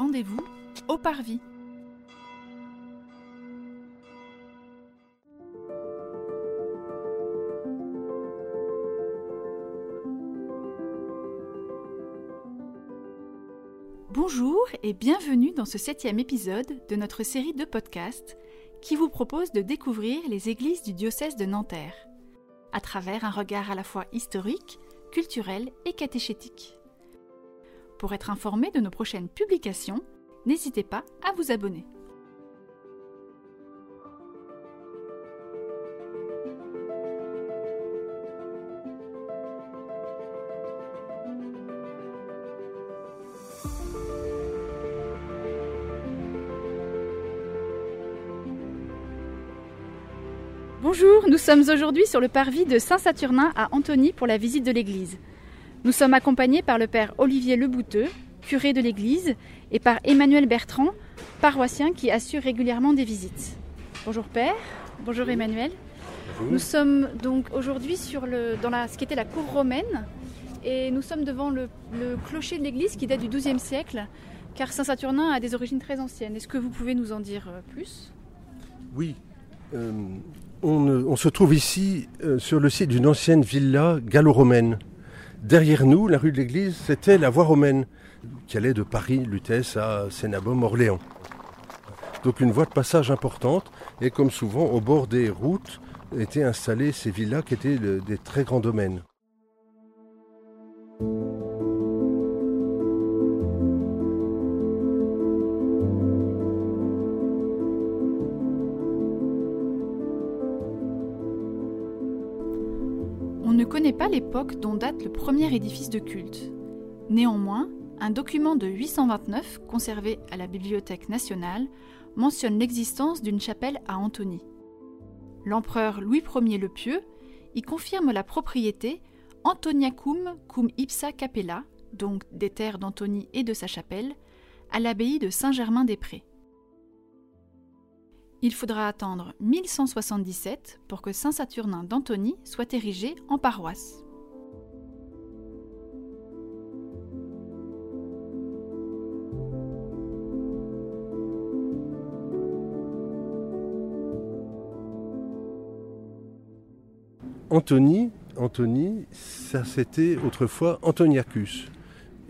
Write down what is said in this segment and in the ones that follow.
rendez-vous au Parvis. Bonjour et bienvenue dans ce septième épisode de notre série de podcasts qui vous propose de découvrir les églises du diocèse de Nanterre à travers un regard à la fois historique, culturel et catéchétique. Pour être informé de nos prochaines publications, n'hésitez pas à vous abonner. Bonjour, nous sommes aujourd'hui sur le parvis de Saint-Saturnin à Antony pour la visite de l'église. Nous sommes accompagnés par le père Olivier Lebouteux, curé de l'église, et par Emmanuel Bertrand, paroissien qui assure régulièrement des visites. Bonjour père, bonjour Emmanuel. Nous sommes donc aujourd'hui sur le, dans la, ce qui était la cour romaine et nous sommes devant le, le clocher de l'église qui date du XIIe siècle car Saint-Saturnin a des origines très anciennes. Est-ce que vous pouvez nous en dire euh, plus? Oui. Euh, on, euh, on se trouve ici euh, sur le site d'une ancienne villa gallo-romaine. Derrière nous, la rue de l'église, c'était la voie romaine qui allait de Paris, Lutèce à Sénabum, Orléans. Donc une voie de passage importante et comme souvent au bord des routes étaient installées ces villas qui étaient des très grands domaines. Connaît pas l'époque dont date le premier édifice de culte. Néanmoins, un document de 829 conservé à la Bibliothèque nationale mentionne l'existence d'une chapelle à Antony. L'empereur Louis Ier le Pieux y confirme la propriété Antoniacum cum ipsa capella, donc des terres d'Antony et de sa chapelle, à l'abbaye de Saint-Germain-des-Prés. Il faudra attendre 1177 pour que Saint-Saturnin d'Antony soit érigé en paroisse. Antony, Antony, ça c'était autrefois Antoniacus.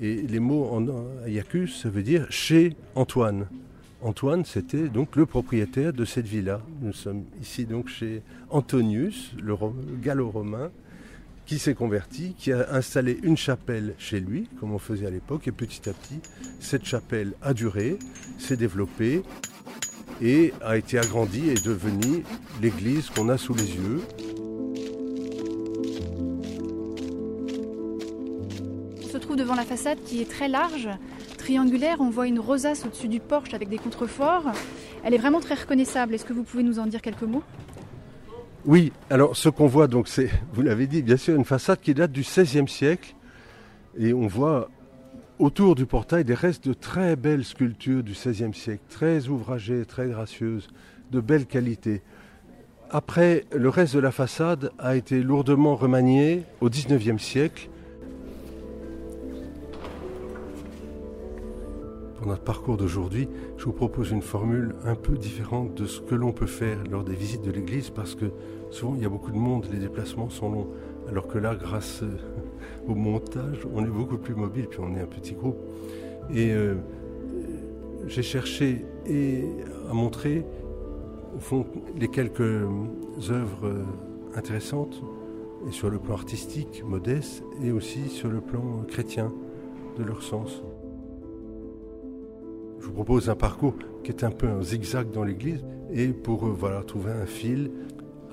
Et les mots en Iacus, ça veut dire chez Antoine. Antoine, c'était donc le propriétaire de cette villa. Nous sommes ici donc chez Antonius, le ro- gallo-romain, qui s'est converti, qui a installé une chapelle chez lui, comme on faisait à l'époque, et petit à petit, cette chapelle a duré, s'est développée et a été agrandie et devenue l'église qu'on a sous les yeux. On se trouve devant la façade qui est très large, On voit une rosace au-dessus du porche avec des contreforts. Elle est vraiment très reconnaissable. Est-ce que vous pouvez nous en dire quelques mots? Oui, alors ce qu'on voit, donc c'est, vous l'avez dit, bien sûr, une façade qui date du XVIe siècle. Et on voit autour du portail des restes de très belles sculptures du XVIe siècle, très ouvragées, très gracieuses, de belle qualité. Après, le reste de la façade a été lourdement remanié au XIXe siècle. Pour notre parcours d'aujourd'hui, je vous propose une formule un peu différente de ce que l'on peut faire lors des visites de l'église parce que souvent il y a beaucoup de monde, les déplacements sont longs. Alors que là, grâce euh, au montage, on est beaucoup plus mobile, puis on est un petit groupe. Et euh, j'ai cherché et à montrer, au fond, les quelques euh, œuvres euh, intéressantes, et sur le plan artistique, modeste, et aussi sur le plan chrétien, de leur sens. Vous propose un parcours qui est un peu un zigzag dans l'église, et pour euh, voilà, trouver un fil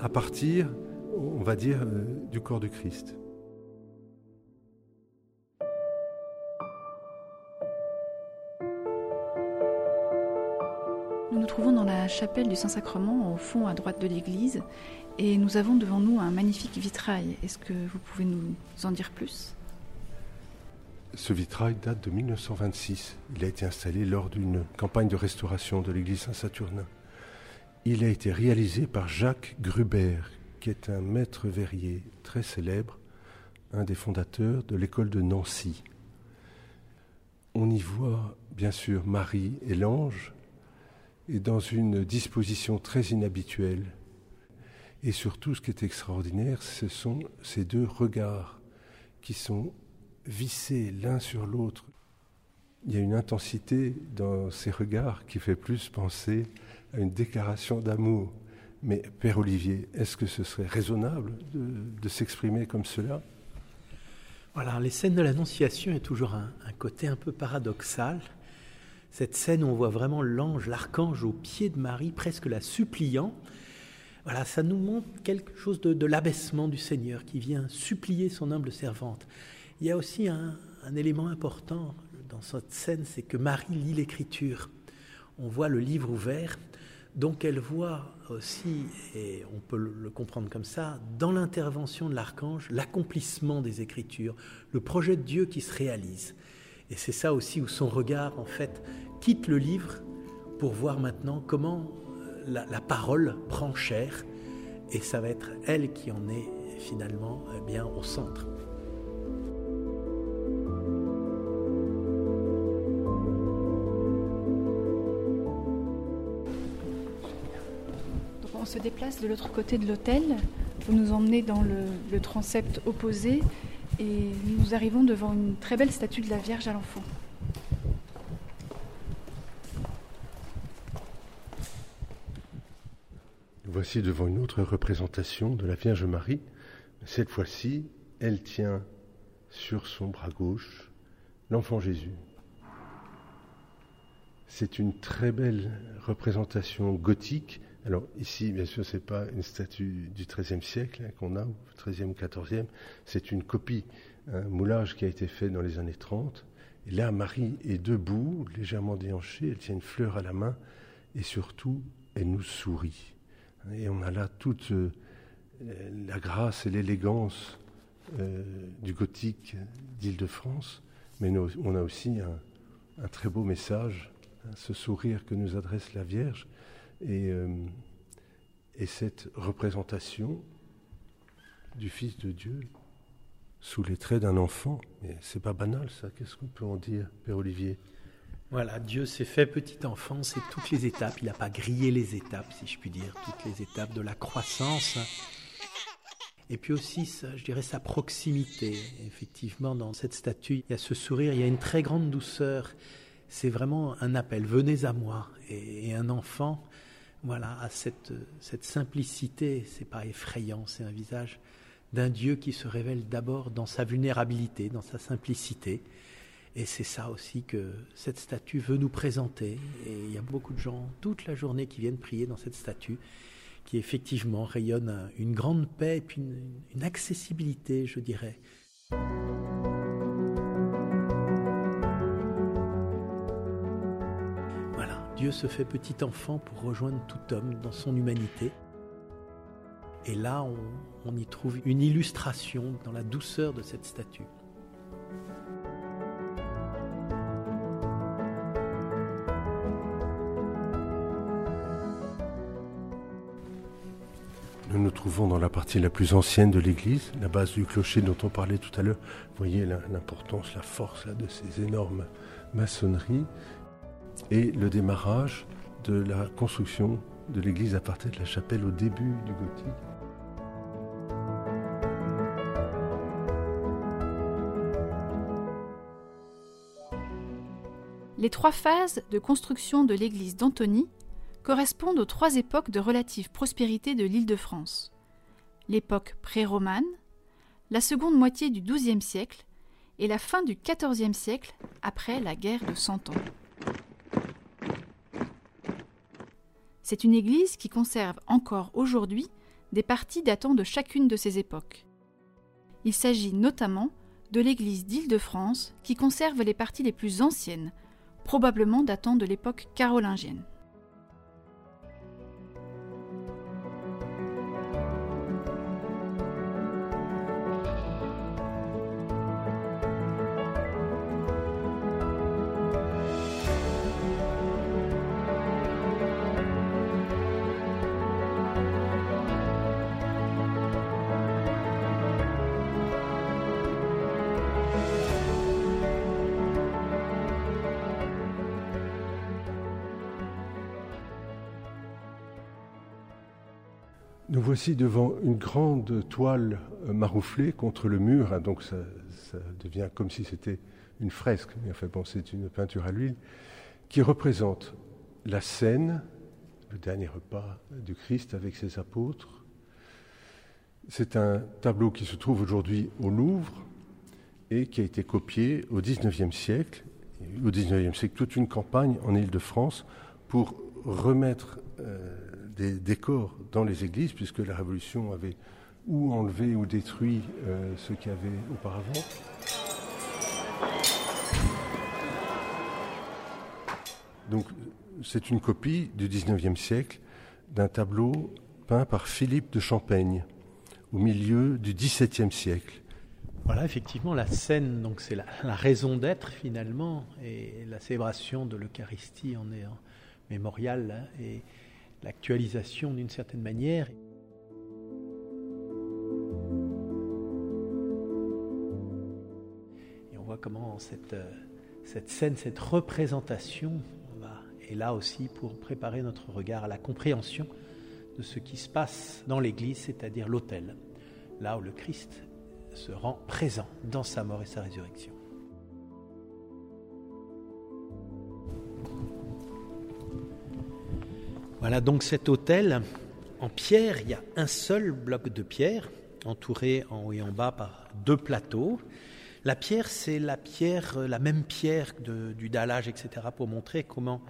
à partir, on va dire, euh, du corps du Christ. Nous nous trouvons dans la chapelle du Saint-Sacrement, au fond à droite de l'église, et nous avons devant nous un magnifique vitrail. Est-ce que vous pouvez nous en dire plus? Ce vitrail date de 1926. Il a été installé lors d'une campagne de restauration de l'église Saint-Saturnin. Il a été réalisé par Jacques Gruber, qui est un maître verrier très célèbre, un des fondateurs de l'école de Nancy. On y voit bien sûr Marie et l'ange, et dans une disposition très inhabituelle. Et surtout, ce qui est extraordinaire, ce sont ces deux regards qui sont vissés l'un sur l'autre. Il y a une intensité dans ces regards qui fait plus penser à une déclaration d'amour. Mais Père Olivier, est-ce que ce serait raisonnable de, s'exprimer comme cela? Voilà, les scènes de l'Annonciation est toujours un, côté un peu paradoxal. Cette scène où on voit vraiment l'ange, l'archange au pied de Marie, presque la suppliant. Voilà, ça nous montre quelque chose de, l'abaissement du Seigneur qui vient supplier son humble servante. Il y a aussi un, élément important dans cette scène, c'est que Marie lit l'Écriture. On voit le livre ouvert, donc elle voit aussi, et on peut le comprendre comme ça, dans l'intervention de l'archange, l'accomplissement des Écritures, le projet de Dieu qui se réalise. Et c'est ça aussi où son regard, en fait, quitte le livre pour voir maintenant comment la, la parole prend chair, et ça va être elle qui en est finalement eh bien au centre. Déplace de l'autre côté de l'hôtel. Vous nous emmenez dans le, le transept opposé et nous arrivons devant une très belle statue de la Vierge à l'enfant. Voici devant une autre représentation de la Vierge Marie. Cette fois-ci, elle tient sur son bras gauche l'enfant Jésus. C'est une très belle représentation gothique. Alors ici, bien sûr, ce n'est pas une statue du XIIIe siècle hein, qu'on a, ou XIIIe, XIVe, c'est une copie, un moulage qui a été fait dans les années 30. Et là, Marie est debout, légèrement déhanchée, elle tient une fleur à la main, et surtout, elle nous sourit. Et on a là toute euh, la grâce et l'élégance euh, du gothique d'Île-de-France, mais on a aussi un, très beau message, hein, ce sourire que nous adresse la Vierge, et, euh, et cette représentation du Fils de Dieu sous les traits d'un enfant. Mais c'est pas banal ça, qu'est-ce qu'on peut en dire, Père Olivier? Voilà, Dieu s'est fait petit enfant, c'est toutes les étapes. Il n'a pas grillé les étapes, si je puis dire, toutes les étapes de la croissance. Et puis aussi, je dirais, sa proximité. Effectivement, dans cette statue, il y a ce sourire, il y a une très grande douceur. C'est vraiment un appel, venez à moi. Et, un enfant, voilà, a cette, simplicité, c'est pas effrayant, c'est un visage d'un Dieu qui se révèle d'abord dans sa vulnérabilité, dans sa simplicité. Et c'est ça aussi que cette statue veut nous présenter. Et il y a beaucoup de gens toute la journée qui viennent prier dans cette statue, qui effectivement rayonne une grande paix et puis une, accessibilité, je dirais. Dieu se fait petit enfant pour rejoindre tout homme dans son humanité. Et là, on y trouve une illustration dans la douceur de cette statue. Nous nous trouvons dans la partie la plus ancienne de l'église, la base du clocher dont on parlait tout à l'heure. Vous voyez l'importance, la force de ces énormes maçonneries et le démarrage de la construction de l'église à partir de la chapelle au début du gothique. Les trois phases de construction de l'église d'Antony correspondent aux trois époques de relative prospérité de l'Île-de-France. L'époque pré-romane, la seconde moitié du XIIe siècle et la fin du XIVe siècle après la guerre de Cent Ans. C'est une église qui conserve encore aujourd'hui des parties datant de chacune de ces époques. Il s'agit notamment de l'église d'Île-de-France qui conserve les parties les plus anciennes, probablement datant de l'époque carolingienne. Voici devant une grande toile euh, marouflée contre le mur, hein, donc ça, devient comme si c'était une fresque, mais enfin bon, c'est une peinture à l'huile, qui représente la scène, le dernier repas du Christ avec ses apôtres. C'est un tableau qui se trouve aujourd'hui au Louvre et qui a été copié au XIXe siècle. Au XIXe siècle, toute une campagne en Île-de-France pour remettre des décors dans les églises, puisque la Révolution avait ou enlevé ou détruit euh, ce qu'il y avait auparavant. Donc c'est une copie du XIXe siècle d'un tableau peint par Philippe de Champaigne au milieu du XVIIe siècle. Voilà, effectivement, la scène, donc c'est la, raison d'être finalement, et la célébration de l'Eucharistie en est mémorial hein, et l'actualisation d'une certaine manière. Et on voit comment cette, euh, scène, cette représentation est là aussi pour préparer notre regard à la compréhension de ce qui se passe dans l'Église, c'est-à-dire l'autel, là où le Christ se rend présent dans sa mort et sa résurrection. Voilà donc cet autel en pierre. Il y a un seul bloc de pierre, entouré en haut et en bas par deux plateaux. La pierre, c'est la pierre, la même pierre du dallage, etc., pour montrer comment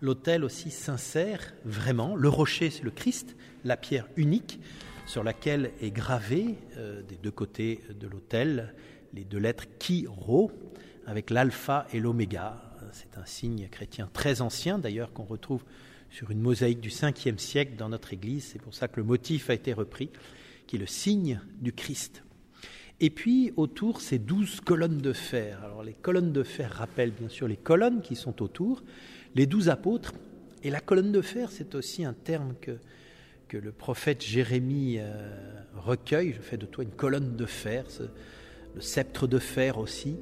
l'autel aussi s'insère vraiment. Le rocher, c'est le Christ, la pierre unique sur laquelle est gravé euh, des deux côtés de l'autel les deux lettres Ki Ro avec l'alpha et l'oméga. C'est un signe chrétien très ancien d'ailleurs qu'on retrouve sur une mosaïque du 5e siècle dans notre Église. C'est pour ça que le motif a été repris, qui est le signe du Christ. Et puis autour, ces douze colonnes de fer. Alors les colonnes de fer rappellent bien sûr les colonnes qui sont autour, les douze apôtres. Et la colonne de fer, c'est aussi un terme que, que le prophète Jérémie euh, recueille. Je fais de toi une colonne de fer, le sceptre de fer aussi.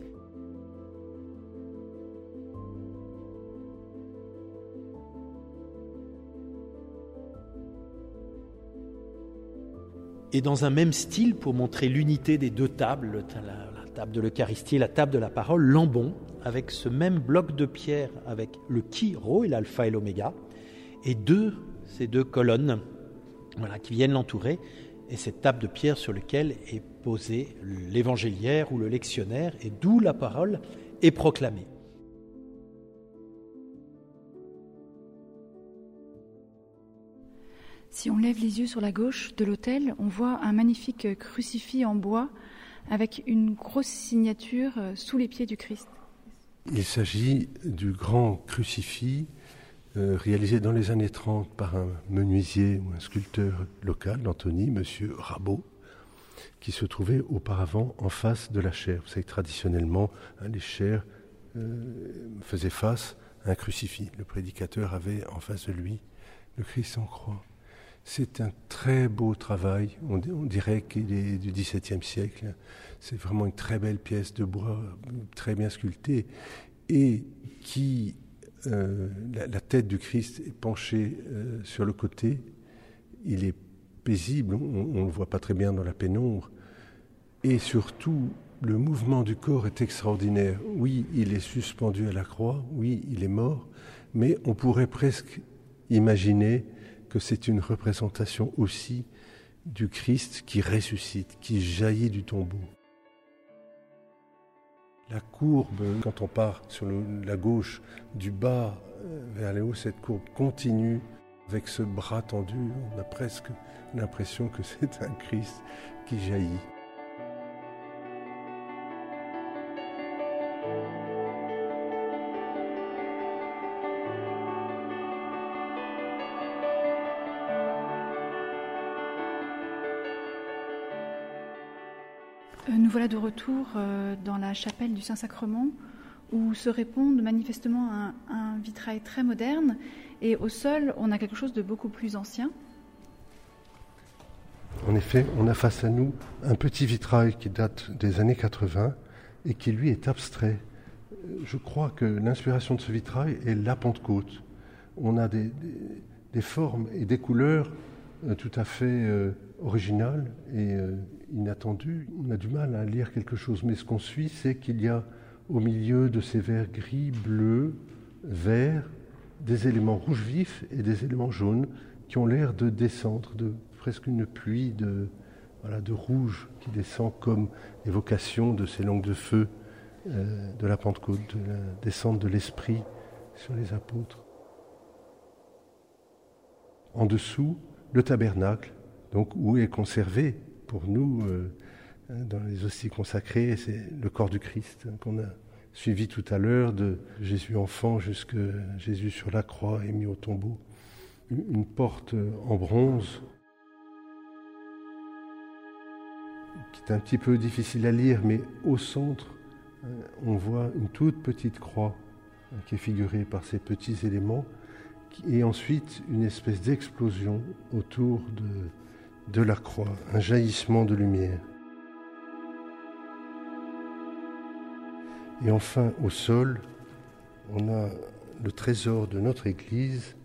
Et dans un même style pour montrer l'unité des deux tables, la, table de l'Eucharistie et la table de la parole, l'ambon, avec ce même bloc de pierre avec le qui, rho et l'alpha et l'oméga, et deux, ces deux colonnes qui viennent l'entourer, et cette table de pierre sur laquelle est posé l'évangéliaire ou le lectionnaire, et d'où la parole est proclamée. Si on lève les yeux sur la gauche de l'autel, on voit un magnifique crucifix en bois avec une grosse signature euh, sous les pieds du Christ. Il s'agit du grand crucifix euh, réalisé dans les années 30 par un menuisier ou un sculpteur local d'Antony, monsieur Rabot, qui se trouvait auparavant en face de la chaire. Vous savez traditionnellement, hein, les chairs euh, faisaient face à un crucifix. Le prédicateur avait en face de lui le Christ en croix. C'est un très beau travail. On, dirait qu'il est du XVIIe siècle. C'est vraiment une très belle pièce de bois, très bien sculptée, et qui euh, la, tête du Christ est penchée euh, sur le côté. Il est paisible, on ne le voit pas très bien dans la pénombre. Et surtout, le mouvement du corps est extraordinaire. Oui, il est suspendu à la croix, oui, il est mort, mais on pourrait presque imaginer c'est une représentation aussi du Christ qui ressuscite, qui jaillit du tombeau. La courbe, quand on part sur la gauche du bas euh, vers le haut, cette courbe continue avec ce bras tendu. On a presque l'impression que c'est un Christ qui jaillit. Nous voilà de retour euh, dans la chapelle du Saint-Sacrement où se répondent manifestement un, vitrail très moderne et au sol on a quelque chose de beaucoup plus ancien. En effet, on a face à nous un petit vitrail qui date des années 80 et qui lui est abstrait. Je crois que l'inspiration de ce vitrail est la Pentecôte. On a des, formes et des couleurs euh, tout à fait euh, original et euh, inattendu. On a du mal à lire quelque chose, mais ce qu'on suit, c'est qu'il y a au milieu de ces verts gris, bleus, verts, des éléments rouges vifs et des éléments jaunes qui ont l'air de descendre, de presque une pluie de, voilà, de rouge qui descend comme évocation de ces langues de feu de la Pentecôte, de la descente de l'Esprit sur les apôtres. En dessous, le tabernacle, donc où est conservé pour nous euh, dans les hosties consacrées, c'est le corps du Christ hein, qu'on a suivi tout à l'heure de Jésus enfant jusqu'à Jésus sur la croix et mis au tombeau. Une porte en bronze qui est un petit peu difficile à lire, mais au centre, euh, on voit une toute petite croix hein, qui est figurée par ces petits éléments et ensuite une espèce d'explosion autour de, de la croix, un jaillissement de lumière. Et enfin, au sol, on a le trésor de notre Église,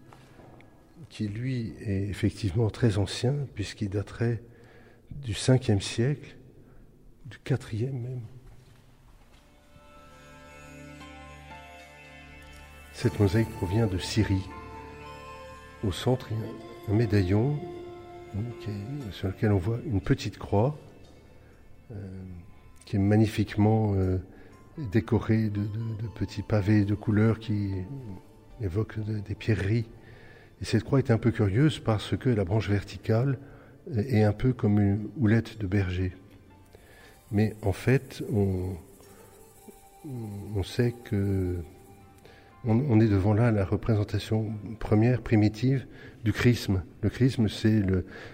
qui lui est effectivement très ancien, puisqu'il daterait du 5e siècle, du 4e même. Cette mosaïque provient de Syrie. Au centre, il y a un médaillon sur lequel on voit une petite croix euh, qui est magnifiquement euh, décorée de, petits pavés de couleurs qui évoquent des pierreries. Et cette croix est un peu curieuse parce que la branche verticale est un peu comme une houlette de berger. Mais en fait, on, on sait que on, est devant là la représentation première, primitive, du chrisme. Le chrisme, c'est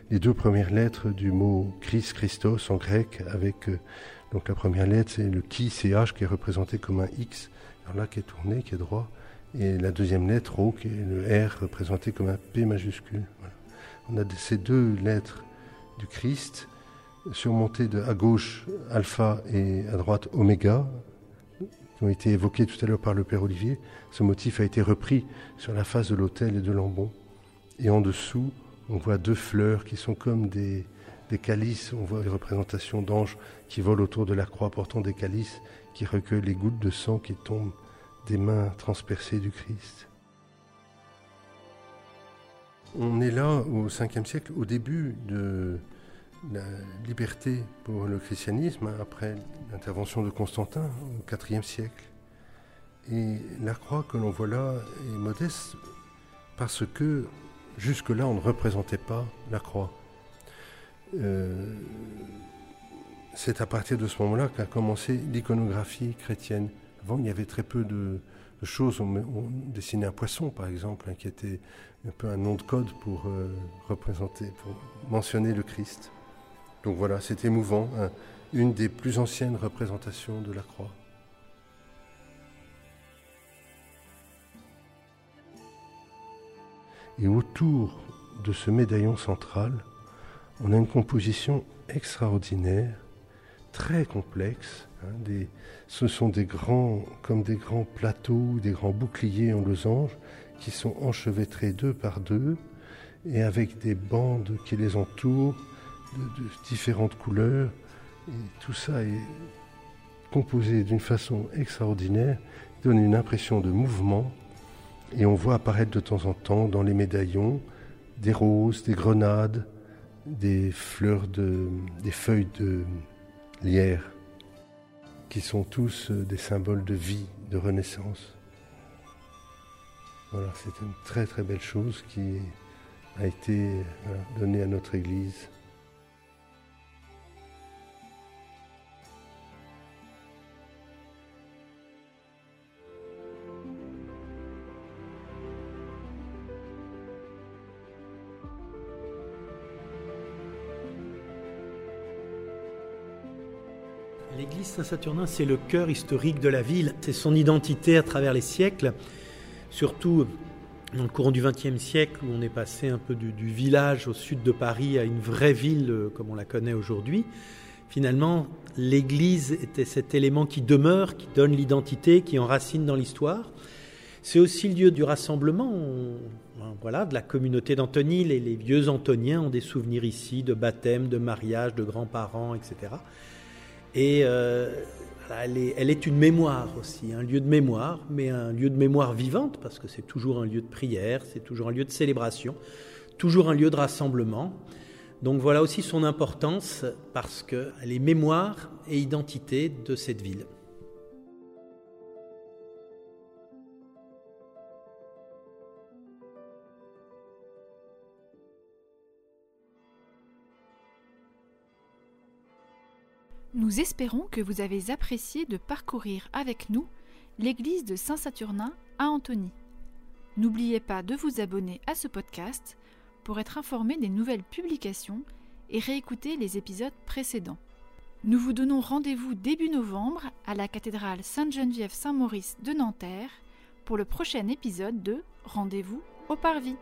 les deux premières lettres du mot Christ, Christos en grec, avec euh, donc la première lettre, c'est le qui, CH, qui est représenté comme un X, alors là qui est tourné, qui est droit, et la deuxième lettre, O, qui est le R, représenté comme un P majuscule. On a ces deux lettres du Christ, surmontées de à gauche alpha et à droite oméga, qui ont été évoqués tout à l'heure par le Père Olivier. Ce motif a été repris sur la face de l'autel et de l'ambon. Et en dessous, on voit deux fleurs qui sont comme des, des calices. On voit des représentations d'anges qui volent autour de la croix portant des calices qui recueillent les gouttes de sang qui tombent des mains transpercées du Christ. On est là au 5e siècle, au début de, la liberté pour le christianisme après l'intervention de Constantin au IVe siècle. Et la croix que l'on voit là est modeste parce que jusque-là on ne représentait pas la croix. Euh, c'est à partir de ce moment-là qu'a commencé l'iconographie chrétienne. Avant, il y avait très peu de, choses. On, dessinait un poisson, par exemple, hein, qui était un peu un nom de code pour euh, représenter, pour mentionner le Christ. Donc voilà, c'est émouvant, hein. une des plus anciennes représentations de la croix. Et autour de ce médaillon central, on a une composition extraordinaire, très complexe. Hein. ce sont des grands, comme des grands plateaux, des grands boucliers en losange qui sont enchevêtrés deux par deux et avec des bandes qui les entourent de, différentes couleurs. Et tout ça est composé d'une façon extraordinaire, donne une impression de mouvement. Et on voit apparaître de temps en temps dans les médaillons des roses, des grenades, des fleurs de, des feuilles de lierre, qui sont tous euh, des symboles de vie, de renaissance. Voilà, c'est une très très belle chose qui a été donnée à notre Église. Saint-Saturnin, c'est le cœur historique de la ville, c'est son identité à travers les siècles, surtout dans le courant du XXe siècle où on est passé un peu du, village au sud de Paris à une vraie ville euh, comme on la connaît aujourd'hui. Finalement, l'église était cet élément qui demeure, qui donne l'identité, qui enracine dans l'histoire. C'est aussi le lieu du rassemblement voilà, de la communauté d'Antony. Les, vieux Antoniens ont des souvenirs ici de baptême, de mariage, de grands-parents, etc. Et euh, elle, est, une mémoire aussi, un lieu de mémoire, mais un lieu de mémoire vivante, parce que c'est toujours un lieu de prière, c'est toujours un lieu de célébration, toujours un lieu de rassemblement. Donc voilà aussi son importance, parce qu'elle est mémoire et identité de cette ville. Nous espérons que vous avez apprécié de parcourir avec nous l'église de Saint-Saturnin à Antony. N'oubliez pas de vous abonner à ce podcast pour être informé des nouvelles publications et réécouter les épisodes précédents. Nous vous donnons rendez-vous début novembre à la cathédrale Sainte-Geneviève-Saint-Maurice de Nanterre pour le prochain épisode de Rendez-vous au Parvis.